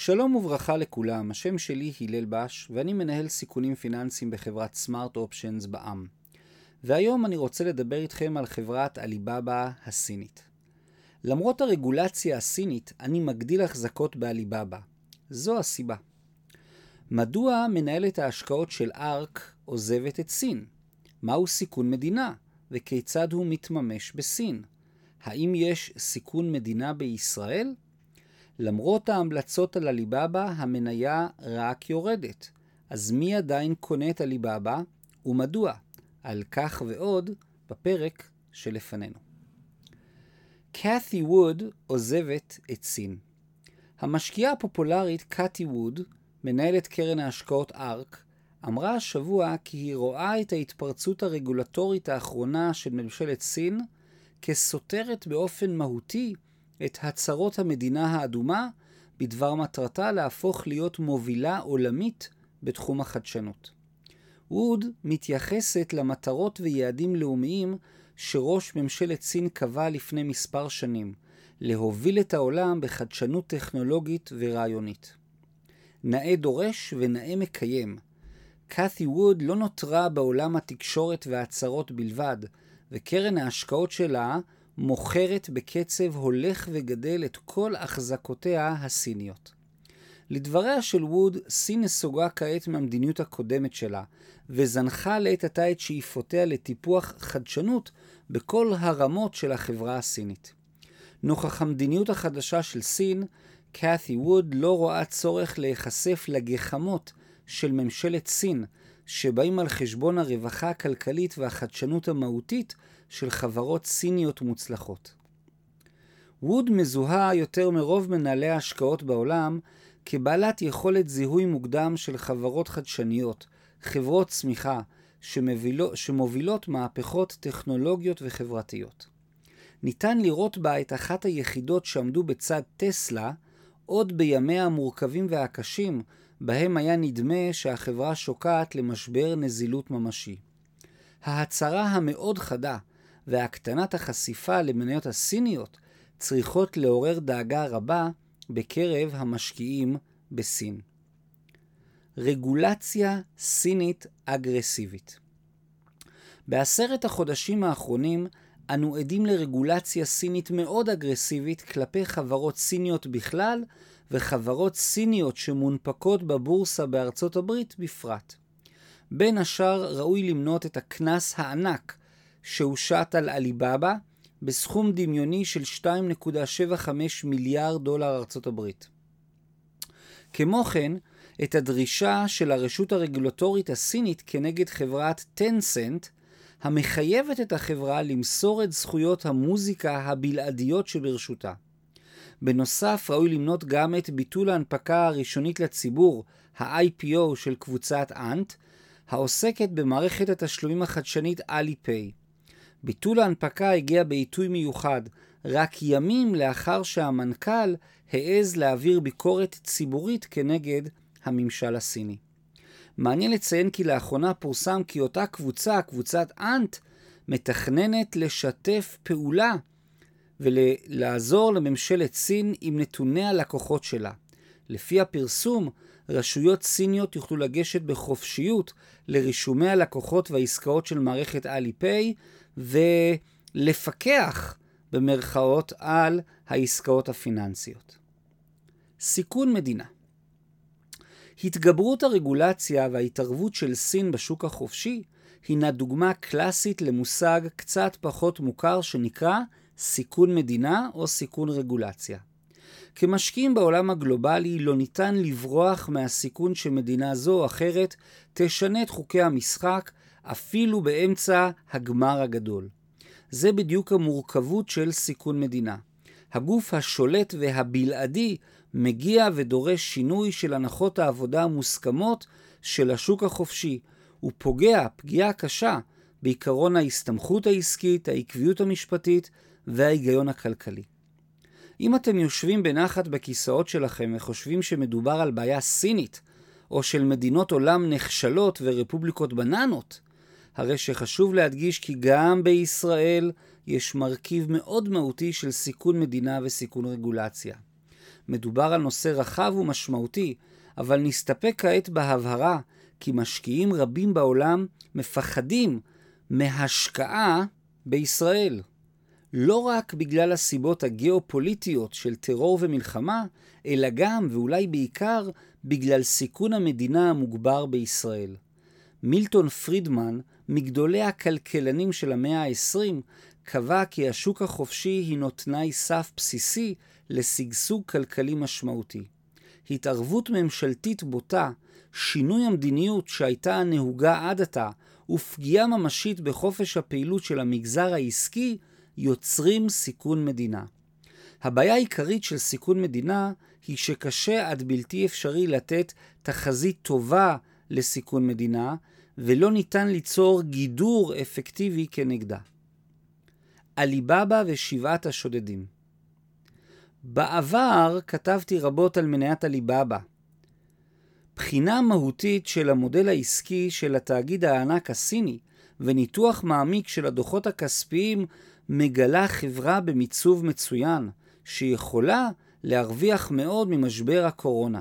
שלום וברכה לכולם, השם שלי הלל בש ואני מנהל סיכונים פיננסיים בחברת סמארט אופשנס בע"מ. והיום אני רוצה לדבר איתכם על חברת עליבאבא הסינית. למרות הרגולציה הסינית, אני מגדיל החזקות בעליבאבא. זו הסיבה. מדוע מנהלת ההשקעות של ארק עוזבת את סין? מהו סיכון מדינה? וכיצד הוא מתממש בסין? האם יש סיכון מדינה בישראל? למרות ההמלצות על עליבאבא, המניה רק יורדת. אז מי עדיין קונה את עליבאבא ומדוע? על כך ועוד בפרק שלפנינו. קאתי ווד עוזבת את סין. המשקיעה הפופולרית קאתי ווד, מנהלת קרן ההשקעות ארק, אמרה השבוע כי היא רואה את ההתפרצות הרגולטורית האחרונה של ממשלת סין כסותרת באופן מהותי את הצהרות המדינה האדומה בדבר מטרתה להפוך להיות מובילה עולמית בתחום החדשנות. ווד מתייחסת למטרות ויעדים לאומיים שראש ממשלת סין קבע לפני מספר שנים, להוביל את העולם בחדשנות טכנולוגית ורעיונית. נאה דורש ונאה מקיים. קאתי ווד לא נותרה בעולם התקשורת וההצהרות בלבד, וקרן ההשקעות שלה מוכרת בקצב הולך וגדל את כל החזקותיה הסיניות. לדבריה של ווד, סין נסוגה כעת מהמדיניות הקודמת שלה, וזנחה לעת עתה את שאיפותיה לטיפוח חדשנות בכל הרמות של החברה הסינית. נוכח המדיניות החדשה של סין, קאתי ווד לא רואה צורך להיחשף לגחמות של ממשלת סין, שבאים על חשבון הרווחה הכלכלית והחדשנות המהותית של חברות סיניות מוצלחות. ווד מזוהה יותר מרוב מנהלי ההשקעות בעולם כבעלת יכולת זיהוי מוקדם של חברות חדשניות, חברות צמיחה, שמבילו, שמובילות מהפכות טכנולוגיות וחברתיות. ניתן לראות בה את אחת היחידות שעמדו בצד טסלה עוד בימיה המורכבים והקשים, בהם היה נדמה שהחברה שוקעת למשבר נזילות ממשי. ההצהרה המאוד חדה והקטנת החשיפה למניות הסיניות צריכות לעורר דאגה רבה בקרב המשקיעים בסין. רגולציה סינית אגרסיבית בעשרת החודשים האחרונים אנו עדים לרגולציה סינית מאוד אגרסיבית כלפי חברות סיניות בכלל וחברות סיניות שמונפקות בבורסה בארצות הברית בפרט. בין השאר ראוי למנות את הקנס הענק שהושת על עליבאבא בסכום דמיוני של 2.75 מיליארד דולר ארצות הברית. כמו כן, את הדרישה של הרשות הרגולטורית הסינית כנגד חברת טנסנט, המחייבת את החברה למסור את זכויות המוזיקה הבלעדיות שברשותה. בנוסף, ראוי למנות גם את ביטול ההנפקה הראשונית לציבור, ה-IPO של קבוצת אנט, העוסקת במערכת התשלומים החדשנית אלי-פיי. ביטול ההנפקה הגיע בעיתוי מיוחד, רק ימים לאחר שהמנכ"ל העז להעביר ביקורת ציבורית כנגד הממשל הסיני. מעניין לציין כי לאחרונה פורסם כי אותה קבוצה, קבוצת אנט, מתכננת לשתף פעולה ולעזור לממשלת סין עם נתוני הלקוחות שלה. לפי הפרסום, רשויות סיניות יוכלו לגשת בחופשיות לרישומי הלקוחות והעסקאות של מערכת אלי-פיי ולפקח במרכאות על העסקאות הפיננסיות. סיכון מדינה התגברות הרגולציה וההתערבות של סין בשוק החופשי הינה דוגמה קלאסית למושג קצת פחות מוכר שנקרא סיכון מדינה או סיכון רגולציה. כמשקיעים בעולם הגלובלי לא ניתן לברוח מהסיכון שמדינה זו או אחרת תשנה את חוקי המשחק אפילו באמצע הגמר הגדול. זה בדיוק המורכבות של סיכון מדינה. הגוף השולט והבלעדי מגיע ודורש שינוי של הנחות העבודה המוסכמות של השוק החופשי. הוא פוגע פגיעה קשה בעקרון ההסתמכות העסקית, העקביות המשפטית וההיגיון הכלכלי. אם אתם יושבים בנחת בכיסאות שלכם וחושבים שמדובר על בעיה סינית, או של מדינות עולם נחשלות ורפובליקות בננות, הרי שחשוב להדגיש כי גם בישראל יש מרכיב מאוד מהותי של סיכון מדינה וסיכון רגולציה. מדובר על נושא רחב ומשמעותי, אבל נסתפק כעת בהבהרה כי משקיעים רבים בעולם מפחדים מהשקעה בישראל. לא רק בגלל הסיבות הגיאופוליטיות של טרור ומלחמה, אלא גם, ואולי בעיקר, בגלל סיכון המדינה המוגבר בישראל. מילטון פרידמן, מגדולי הכלכלנים של המאה ה-20, קבע כי השוק החופשי הינו תנאי סף בסיסי לשגשוג כלכלי משמעותי. התערבות ממשלתית בוטה, שינוי המדיניות שהייתה הנהוגה עד עתה, ופגיעה ממשית בחופש הפעילות של המגזר העסקי, יוצרים סיכון מדינה. הבעיה העיקרית של סיכון מדינה היא שקשה עד בלתי אפשרי לתת תחזית טובה לסיכון מדינה, ולא ניתן ליצור גידור אפקטיבי כנגדה. עליבאבא ושבעת השודדים בעבר כתבתי רבות על מניית עליבאבא. בחינה מהותית של המודל העסקי של התאגיד הענק הסיני וניתוח מעמיק של הדוחות הכספיים מגלה חברה במיצוב מצוין, שיכולה להרוויח מאוד ממשבר הקורונה.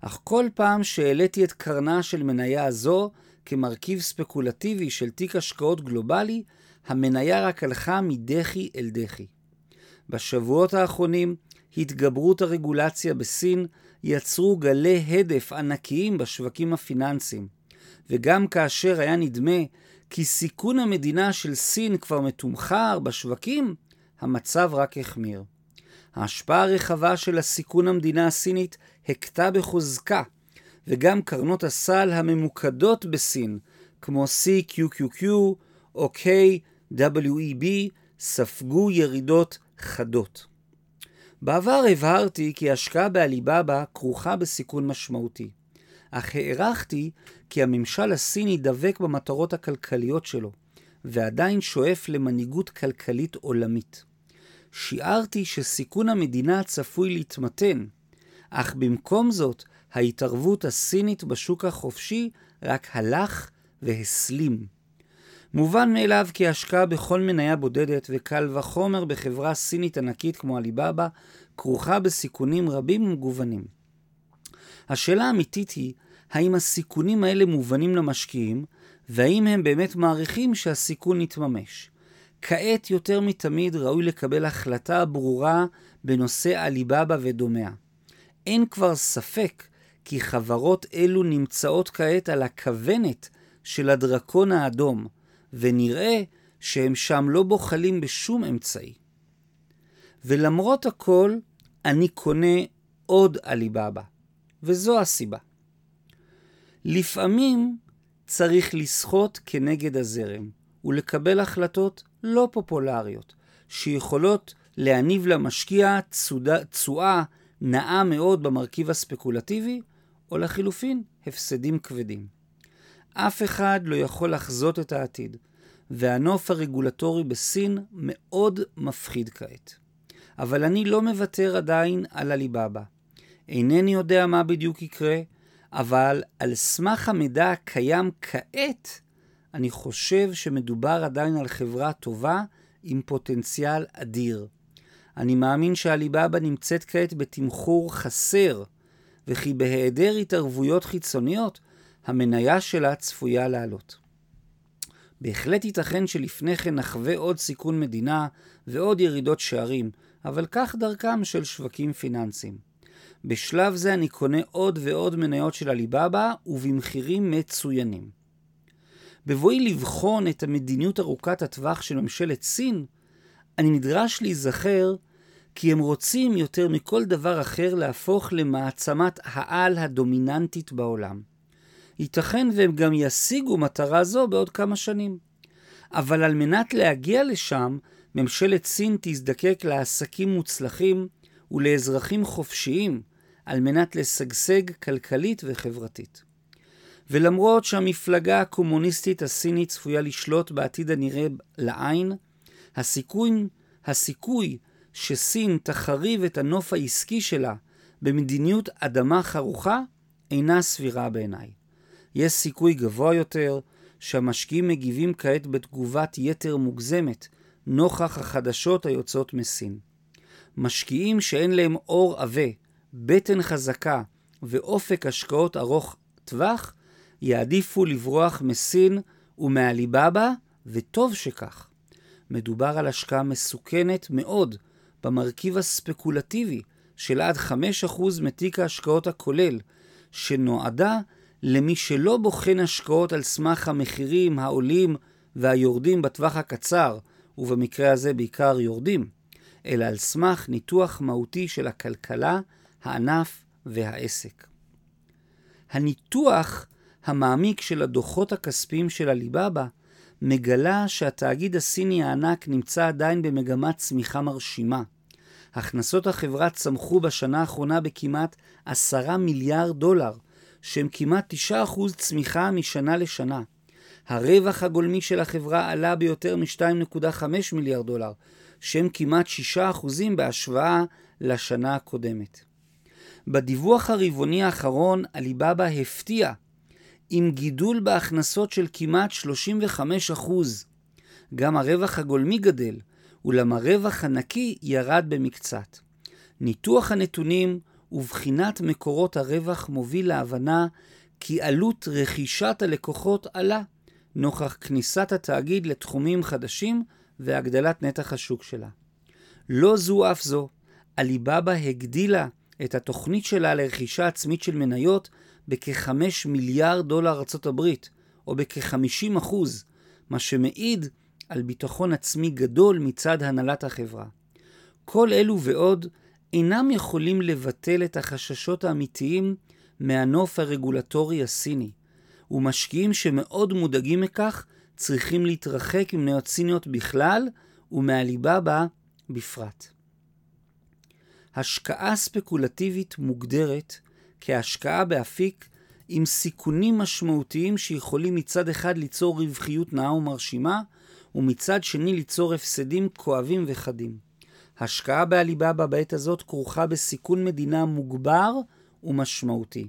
אך כל פעם שהעליתי את קרנה של מניה זו כמרכיב ספקולטיבי של תיק השקעות גלובלי, המניה רק הלכה מדחי אל דחי. בשבועות האחרונים, התגברות הרגולציה בסין יצרו גלי הדף ענקיים בשווקים הפיננסיים, וגם כאשר היה נדמה כי סיכון המדינה של סין כבר מתומחר בשווקים, המצב רק החמיר. ההשפעה הרחבה של הסיכון המדינה הסינית הכתה בחוזקה, וגם קרנות הסל הממוקדות בסין, כמו CQQQ או KWEB, ספגו ירידות חדות. בעבר הבהרתי כי השקעה בעליבאבא כרוכה בסיכון משמעותי, אך הערכתי כי הממשל הסיני דבק במטרות הכלכליות שלו, ועדיין שואף למנהיגות כלכלית עולמית. שיערתי שסיכון המדינה צפוי להתמתן, אך במקום זאת, ההתערבות הסינית בשוק החופשי רק הלך והסלים. מובן מאליו כי השקעה בכל מניה בודדת וקל וחומר בחברה סינית ענקית כמו עליבאבא כרוכה בסיכונים רבים ומגוונים. השאלה האמיתית היא, האם הסיכונים האלה מובנים למשקיעים, והאם הם באמת מעריכים שהסיכון יתממש. כעת יותר מתמיד ראוי לקבל החלטה ברורה בנושא עליבאבא ודומיה. אין כבר ספק כי חברות אלו נמצאות כעת על הכוונת של הדרקון האדום, ונראה שהם שם לא בוחלים בשום אמצעי. ולמרות הכל, אני קונה עוד עליבאבא, וזו הסיבה. לפעמים צריך לשחות כנגד הזרם ולקבל החלטות לא פופולריות, שיכולות להניב למשקיע תשואה נאה מאוד במרכיב הספקולטיבי, או לחילופין, הפסדים כבדים. אף אחד לא יכול לחזות את העתיד, והנוף הרגולטורי בסין מאוד מפחיד כעת. אבל אני לא מוותר עדיין על הליבאבא. אינני יודע מה בדיוק יקרה, אבל על סמך המידע הקיים כעת, אני חושב שמדובר עדיין על חברה טובה עם פוטנציאל אדיר. אני מאמין שהליבאבא נמצאת כעת בתמחור חסר, וכי בהיעדר התערבויות חיצוניות, המניה שלה צפויה לעלות. בהחלט ייתכן שלפני כן נחווה עוד סיכון מדינה ועוד ירידות שערים, אבל כך דרכם של שווקים פיננסיים. בשלב זה אני קונה עוד ועוד מניות של עליבאבא ובמחירים מצוינים. בבואי לבחון את המדיניות ארוכת הטווח של ממשלת סין, אני נדרש להיזכר כי הם רוצים יותר מכל דבר אחר להפוך למעצמת העל הדומיננטית בעולם. ייתכן והם גם ישיגו מטרה זו בעוד כמה שנים. אבל על מנת להגיע לשם, ממשלת סין תזדקק לעסקים מוצלחים ולאזרחים חופשיים, על מנת לשגשג כלכלית וחברתית. ולמרות שהמפלגה הקומוניסטית הסינית צפויה לשלוט בעתיד הנראה לעין, הסיכוי, הסיכוי שסין תחריב את הנוף העסקי שלה במדיניות אדמה חרוכה אינה סבירה בעיניי. יש סיכוי גבוה יותר שהמשקיעים מגיבים כעת בתגובת יתר מוגזמת נוכח החדשות היוצאות מסין. משקיעים שאין להם עור עבה, בטן חזקה ואופק השקעות ארוך טווח, יעדיפו לברוח מסין ומעליבאבא, וטוב שכך. מדובר על השקעה מסוכנת מאוד במרכיב הספקולטיבי של עד 5% מתיק ההשקעות הכולל, שנועדה למי שלא בוחן השקעות על סמך המחירים העולים והיורדים בטווח הקצר, ובמקרה הזה בעיקר יורדים, אלא על סמך ניתוח מהותי של הכלכלה, הענף והעסק. הניתוח המעמיק של הדוחות הכספיים של הליבאבא מגלה שהתאגיד הסיני הענק נמצא עדיין במגמת צמיחה מרשימה. הכנסות החברה צמחו בשנה האחרונה בכמעט עשרה מיליארד דולר, שהם כמעט 9% צמיחה משנה לשנה. הרווח הגולמי של החברה עלה ביותר מ-2.5 מיליארד דולר, שהם כמעט 6% בהשוואה לשנה הקודמת. בדיווח הרבעוני האחרון עליבאבא הפתיע עם גידול בהכנסות של כמעט 35%. גם הרווח הגולמי גדל, אולם הרווח הנקי ירד במקצת. ניתוח הנתונים ובחינת מקורות הרווח מוביל להבנה כי עלות רכישת הלקוחות עלה, נוכח כניסת התאגיד לתחומים חדשים והגדלת נתח השוק שלה. לא זו אף זו, עליבאבא הגדילה את התוכנית שלה לרכישה עצמית של מניות בכ-5 מיליארד דולר הברית, או בכ-50 אחוז, מה שמעיד על ביטחון עצמי גדול מצד הנהלת החברה. כל אלו ועוד אינם יכולים לבטל את החששות האמיתיים מהנוף הרגולטורי הסיני, ומשקיעים שמאוד מודאגים מכך צריכים להתרחק ממניות סיניות בכלל ומעליבאבא בפרט. השקעה ספקולטיבית מוגדרת כהשקעה באפיק עם סיכונים משמעותיים שיכולים מצד אחד ליצור רווחיות נאה ומרשימה, ומצד שני ליצור הפסדים כואבים וחדים. השקעה בעליבאבא בעת הזאת כרוכה בסיכון מדינה מוגבר ומשמעותי.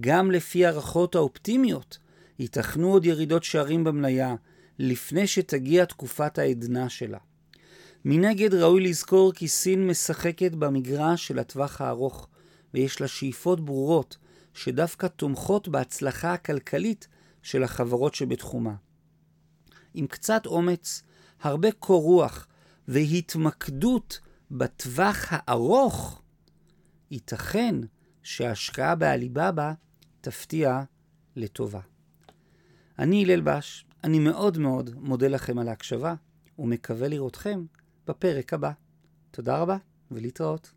גם לפי הערכות האופטימיות, ייתכנו עוד ירידות שערים במניה לפני שתגיע תקופת העדנה שלה. מנגד ראוי לזכור כי סין משחקת במגרש של הטווח הארוך, ויש לה שאיפות ברורות שדווקא תומכות בהצלחה הכלכלית של החברות שבתחומה. עם קצת אומץ, הרבה קור רוח והתמקדות בטווח הארוך, ייתכן שההשקעה בעליבאבא תפתיע לטובה. אני הלל בש, אני מאוד מאוד מודה לכם על ההקשבה, ומקווה לראותכם בפרק הבא. תודה רבה ולהתראות.